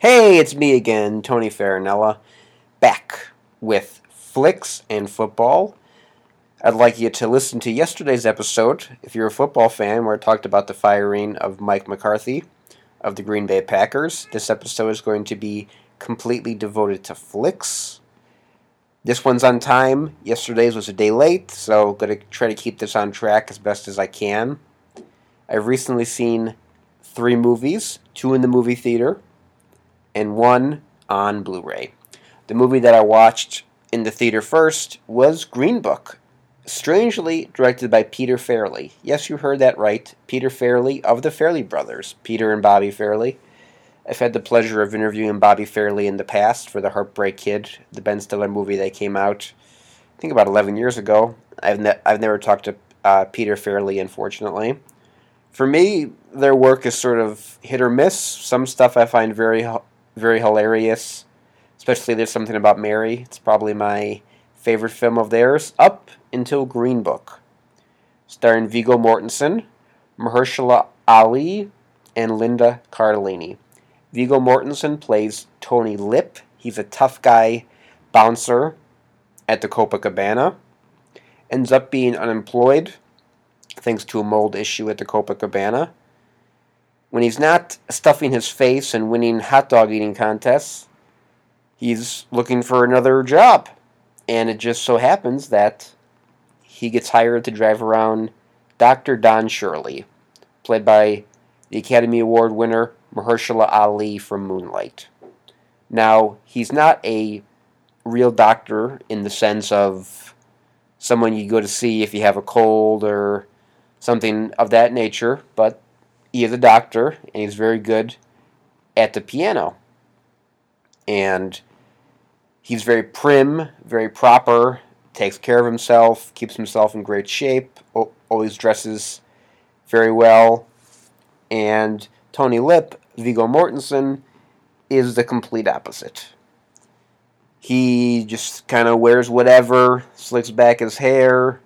Hey, it's me again, Tony Farinella, back with Flicks and Football. I'd like you to listen to yesterday's episode, if you're a football fan, where I talked about the firing of Mike McCarthy of the Green Bay Packers. This episode is going to be completely devoted to flicks. This one's on time. Yesterday's was a day late, so I'm going to try to keep this on track as best as I can. I've recently seen three movies, two in the movie theater and one on Blu ray. The movie that I watched in the theater first was Green Book, strangely directed by Peter Farrelly. Yes, you heard that right. Peter Farrelly of the Farrelly brothers, Peter and Bobby Farrelly. I've had the pleasure of interviewing Bobby Farrelly in the past for The Heartbreak Kid, the Ben Stiller movie that came out, I think, about 11 years ago. I've, ne- I've never talked to uh, Peter Farrelly, unfortunately. For me, their work is sort of hit or miss. Some stuff I find very very hilarious. Especially there's something about Mary. It's probably my favorite film of theirs, up until Green Book. Starring Viggo Mortensen, Mahershala Ali, and Linda Cardellini. Viggo Mortensen plays Tony Lip. He's a tough guy bouncer at the Copacabana. Ends up being unemployed thanks to a mold issue at the Copacabana. When he's not stuffing his face and winning hot dog eating contests, he's looking for another job. And it just so happens that he gets hired to drive around Dr. Don Shirley, played by the Academy Award winner Mahershala Ali from Moonlight. Now, he's not a real doctor in the sense of someone you go to see if you have a cold or something of that nature, but he is a doctor and he's very good at the piano. And he's very prim, very proper, takes care of himself, keeps himself in great shape, always dresses very well. And Tony Lip, Viggo Mortensen, is the complete opposite. He just kind of wears whatever, slicks back his hair,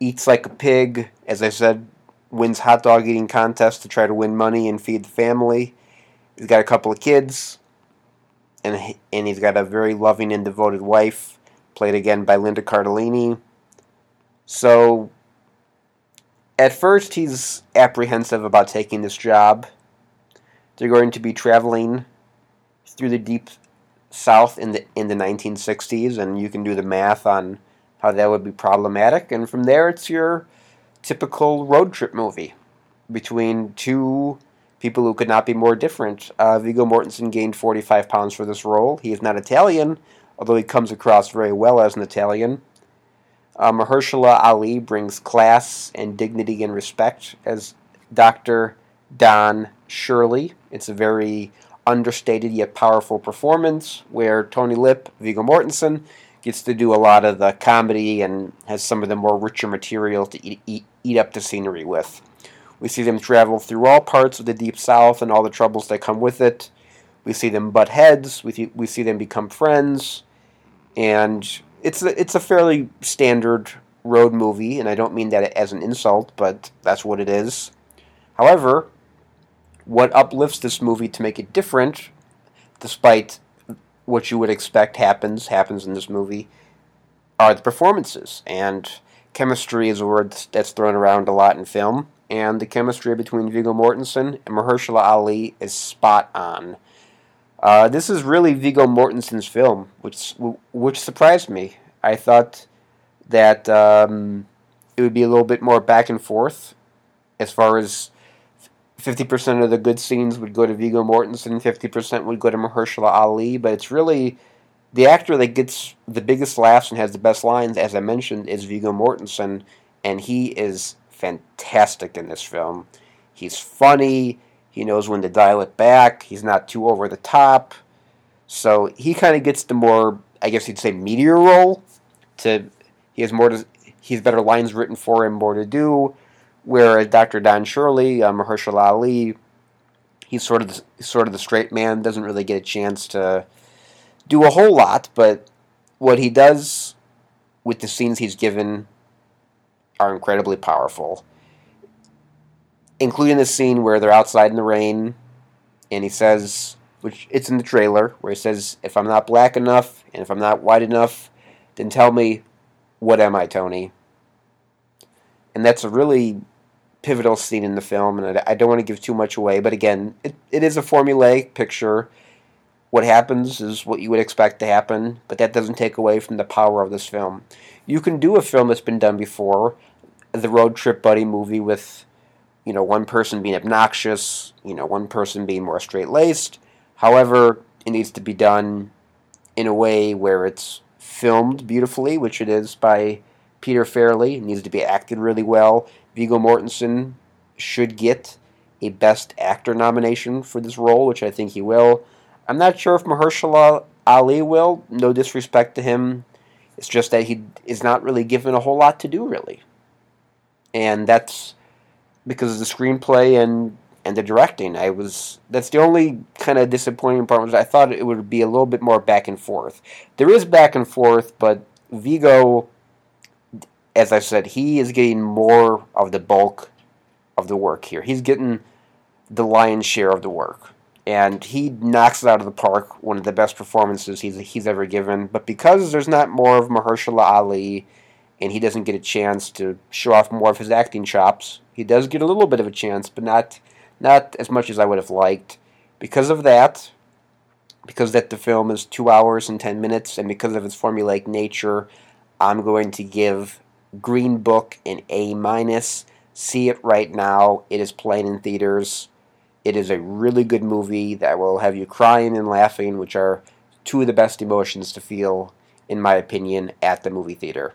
eats like a pig. As I said, wins hot dog eating contests to try to win money and feed the family. He's got a couple of kids, and and he's got a very loving and devoted wife, played again by Linda Cardellini. So, at first, he's apprehensive about taking this job. They're going to be traveling through the deep south in the in the 1960s, and you can do the math on how that would be problematic. And from there, it's your typical road trip movie between two people who could not be more different. Uh, Viggo Mortensen gained 45 pounds for this role. He is not Italian, although he comes across very well as an Italian. Uh, Mahershala Ali brings class and dignity and respect as Dr. Don Shirley. It's a very understated yet powerful performance where Tony Lip, Viggo Mortensen, gets to do a lot of the comedy and has some of the more richer material to eat, eat, eat up the scenery with. We see them travel through all parts of the Deep South and all the troubles that come with it. We see them butt heads. We, we see them become friends. And it's a, it's a fairly standard road movie, and I don't mean that as an insult, but that's what it is. However, what uplifts this movie to make it different, despite what you would expect happens happens in this movie are the performances and chemistry is a word that's thrown around a lot in film and the chemistry between Viggo Mortensen and Mahershala Ali is spot on. Uh, this is really Viggo Mortensen's film, which which surprised me. I thought that um, it would be a little bit more back and forth as far as 50% of the good scenes would go to Viggo Mortensen, 50% would go to Mahershala Ali, but it's really the actor that gets the biggest laughs and has the best lines, as I mentioned, is Viggo Mortensen, and he is fantastic in this film. He's funny, he knows when to dial it back, he's not too over the top. So he kind of gets the more, I guess you'd say, meteor role. To he has more to, he has better lines written for him, more to do Whereas Dr. Don Shirley, uh, Mahershala Ali, he's sort of the, sort of the straight man, doesn't really get a chance to do a whole lot, but what he does with the scenes he's given are incredibly powerful. Including the scene where they're outside in the rain, and he says, which it's in the trailer, where he says, "If I'm not black enough and if I'm not white enough, then tell me, what am I, Tony?" And that's a really pivotal scene in the film, and I, I don't want to give too much away. But again, it, it is a formulaic picture. What happens is what you would expect to happen, but that doesn't take away from the power of this film. You can do a film that's been done before, the road trip buddy movie with you know, one person being obnoxious, you know, one person being more straight laced. However, it needs to be done in a way where it's filmed beautifully, which it is by Peter Farrelly. It needs to be acted really well. Viggo Mortensen should get a Best Actor nomination for this role, which I think he will. I'm not sure if Mahershala Ali will. No disrespect to him. It's just that he is not really given a whole lot to do, really. And that's because of the screenplay and and the directing. I was that's the only kind of disappointing part was I thought it would be a little bit more back and forth. There is back and forth, but Viggo, as I said, he is getting more of the bulk of the work here. He's getting the lion's share of the work, and he knocks it out of the park. One of the best performances he's he's ever given. But because there's not more of Mahershala Ali, and he doesn't get a chance to show off more of his acting chops he does get a little bit of a chance, but not not as much as I would have liked. Because of that, because that the film is two hours and ten minutes, and because of its formulaic nature, I'm going to give Green Book an A minus. See it right now. It is playing in theaters. It is a really good movie that will have you crying and laughing, which are two of the best emotions to feel, in my opinion, at the movie theater.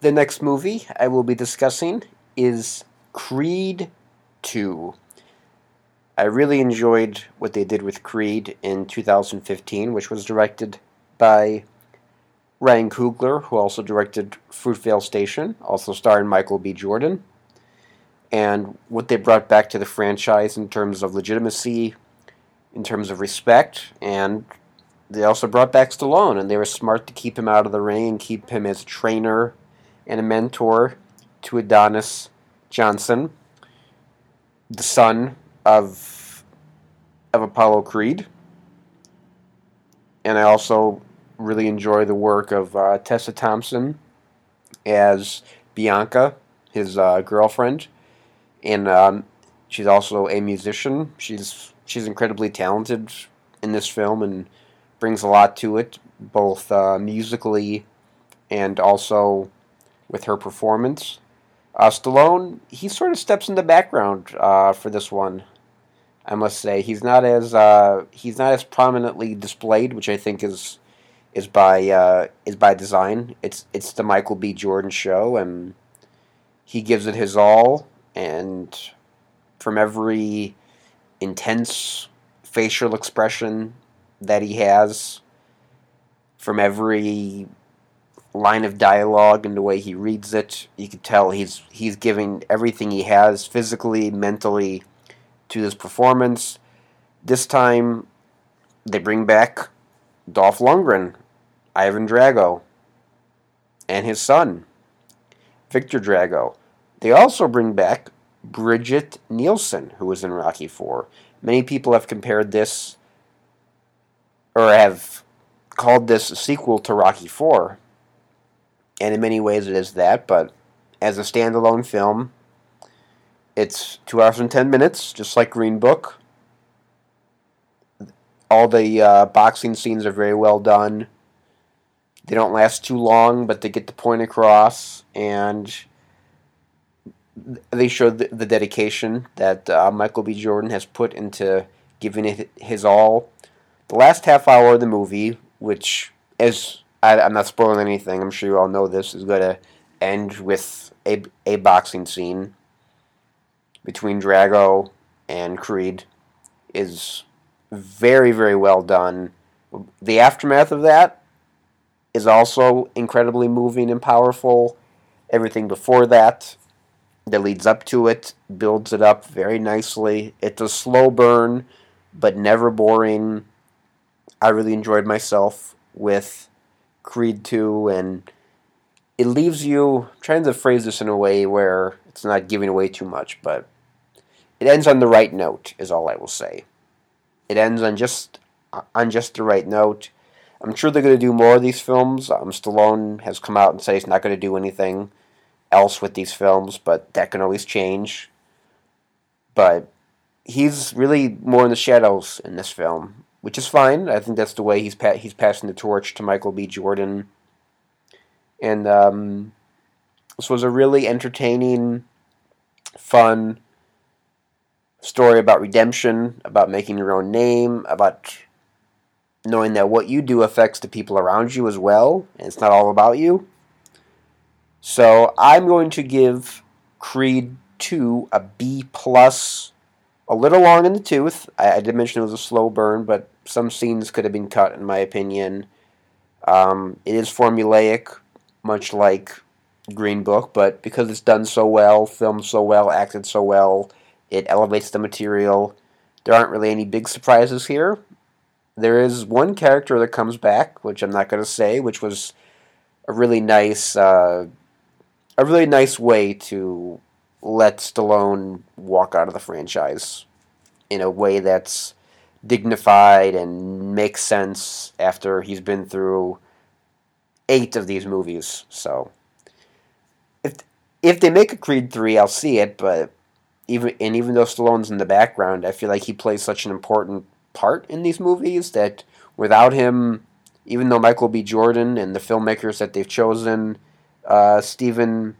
The next movie I will be discussing is Creed 2. I really enjoyed what they did with Creed in 2015, which was directed by Ryan Coogler, who also directed Fruitvale Station, also starring Michael B. Jordan. And what they brought back to the franchise in terms of legitimacy, in terms of respect, and they also brought back Stallone, and they were smart to keep him out of the ring and keep him as a trainer and a mentor to Adonis Johnson, the son of of Apollo Creed, and I also really enjoy the work of uh, Tessa Thompson as Bianca, his uh, girlfriend, and um, she's also a musician. She's she's incredibly talented in this film and brings a lot to it, both uh, musically and also with her performance. Uh, Stallone, he sort of steps in the background uh, for this one. I must say he's not as uh, he's not as prominently displayed, which I think is is by uh, is by design. It's it's the Michael B. Jordan show, and he gives it his all. And from every intense facial expression that he has, from every line of dialogue and the way he reads it. You can tell he's he's giving everything he has physically, mentally to this performance. This time they bring back Dolph Lundgren, Ivan Drago, and his son, Victor Drago. They also bring back Brigitte Nielsen, who was in Rocky 4. Many people have compared this or have called this a sequel to Rocky 4 and in many ways it is that, but as a standalone film, it's two hours and ten minutes, just like Green Book. All the uh, boxing scenes are very well done. They don't last too long, but they get the point across, and they show the, the dedication that uh, Michael B. Jordan has put into giving it his all. The last half hour of the movie, which, as I, am not spoiling anything. I'm sure you all know this is going to end with a a boxing scene between Drago and Creed is very very well done. The aftermath of that is also incredibly moving and powerful. Everything before that that leads up to it builds it up very nicely. It's a slow burn, but never boring. I really enjoyed myself with Creed 2, and it leaves you I'm trying to phrase this in a way where it's not giving away too much, but it ends on the right note, is all I will say. It ends on just on just the right note. I'm sure they're going to do more of these films. Um, Stallone has come out and said he's not going to do anything else with these films, but that can always change. But he's really more in the shadows in this film, which is fine. I think that's the way he's pa- he's passing the torch to Michael B. Jordan. And um, this was a really entertaining, fun story about redemption, about making your own name, about knowing that what you do affects the people around you as well, and it's not all about you. So I'm going to give Creed 2 a B plus. A little long in the tooth. I, I, did mention it was a slow burn, but some scenes could have been cut, in my opinion. Um, it is formulaic, much like Green Book, but because it's done so well, filmed so well, acted so well, it elevates the material. There aren't really any big surprises here. There is one character that comes back, which I'm not going to say, which was a really nice, uh, a really nice way to let Stallone walk out of the franchise in a way that's dignified and makes sense after he's been through eight of these movies. So if if they make a Creed three, I'll see it. But even and even though Stallone's in the background, I feel like he plays such an important part in these movies that without him, even though Michael B. Jordan and the filmmakers that they've chosen, uh, Steven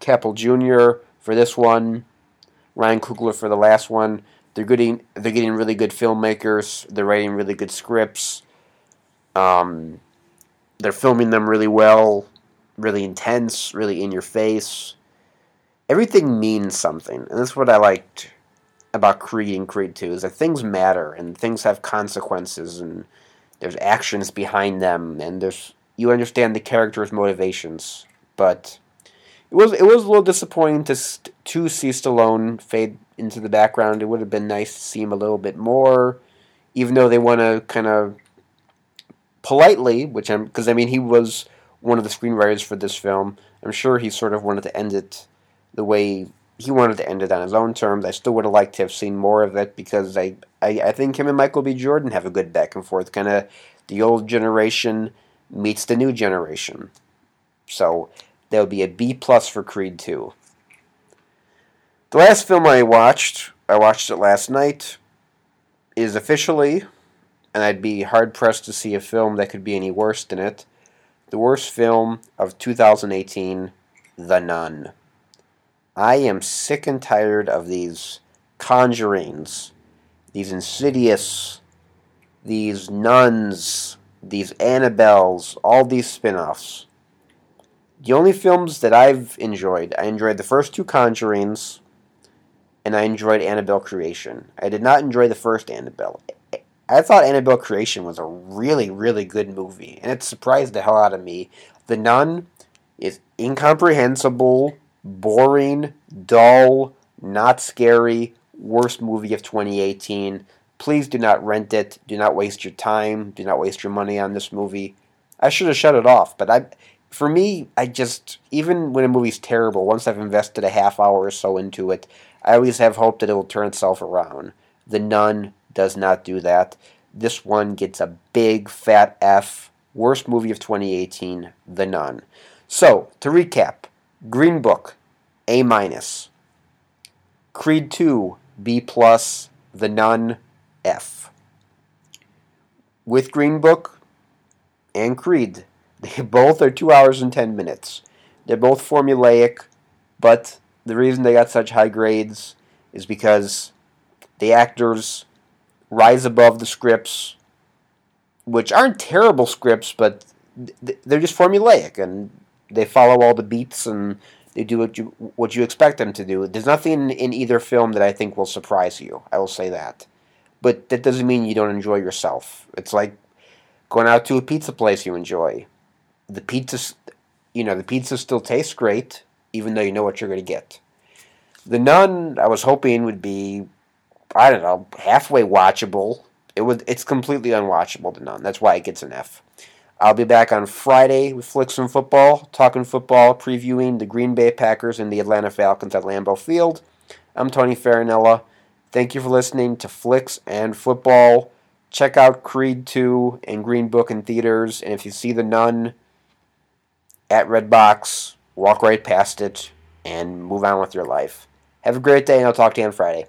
Caple Jr. for this one, Ryan Coogler for the last one, they're getting they're getting really good filmmakers. They're writing really good scripts. Um, they're filming them really well, really intense, really in your face everything means something, and that's what I liked about Creed and Creed 2 is that things matter and things have consequences and there's actions behind them and there's you understand the character's motivations. But it was it was a little disappointing to to see Stallone fade into the background. It would have been nice to see him a little bit more, even though they want to kind of politely, which I'm because I mean he was one of the screenwriters for this film. I'm sure he sort of wanted to end it the way he wanted to end it on his own terms. I still would have liked to have seen more of it because I, I, I think him and Michael B. Jordan have a good back and forth. Kind of the old generation meets the new generation. So that would be a B plus for Creed 2. The last film I watched, I watched it last night, is officially, and I'd be hard pressed to see a film that could be any worse than it, the worst film of 2018, The Nun. I am sick and tired of these conjurings, these insidious, these nuns, these Annabelles, all these spin offs. The only films that I've enjoyed, I enjoyed the first two Conjurings, and I enjoyed Annabelle Creation. I did not enjoy the first Annabelle. I thought Annabelle Creation was a really, really good movie, and it surprised the hell out of me. The Nun is incomprehensible boring, dull, not scary, worst movie of 2018. Please do not rent it. Do not waste your time. Do not waste your money on this movie. I should have shut it off, but I for me, I just even when a movie's terrible, once I've invested a half hour or so into it, I always have hope that it will turn itself around. The Nun does not do that. This one gets a big fat F. Worst movie of 2018, The Nun. So, to recap, Green Book, A minus. Creed 2, B plus. The Nun, F. With Green Book and Creed, they both are 2 hours and 10 minutes. They're both formulaic, but the reason they got such high grades is because the actors rise above the scripts, which aren't terrible scripts, but they're just formulaic and they follow all the beats and they do what you what you expect them to do. There's nothing in either film that I think will surprise you. I will say that, but that doesn't mean you don't enjoy yourself. It's like going out to a pizza place you enjoy. The pizza, you know, the pizza still tastes great, even though you know what you're going to get. The Nun, I was hoping would be, I don't know, halfway watchable. It was. It's completely unwatchable. The Nun. That's why it gets an F. I'll be back on Friday with Flicks and Football, talking football, previewing the Green Bay Packers and the Atlanta Falcons at Lambeau Field. I'm Tony Farinella. Thank you for listening to Flicks and Football. Check out Creed 2 and Green Book in theaters. And if you see The Nun at Redbox, walk right past it and move on with your life. Have a great day, and I'll talk to you on Friday.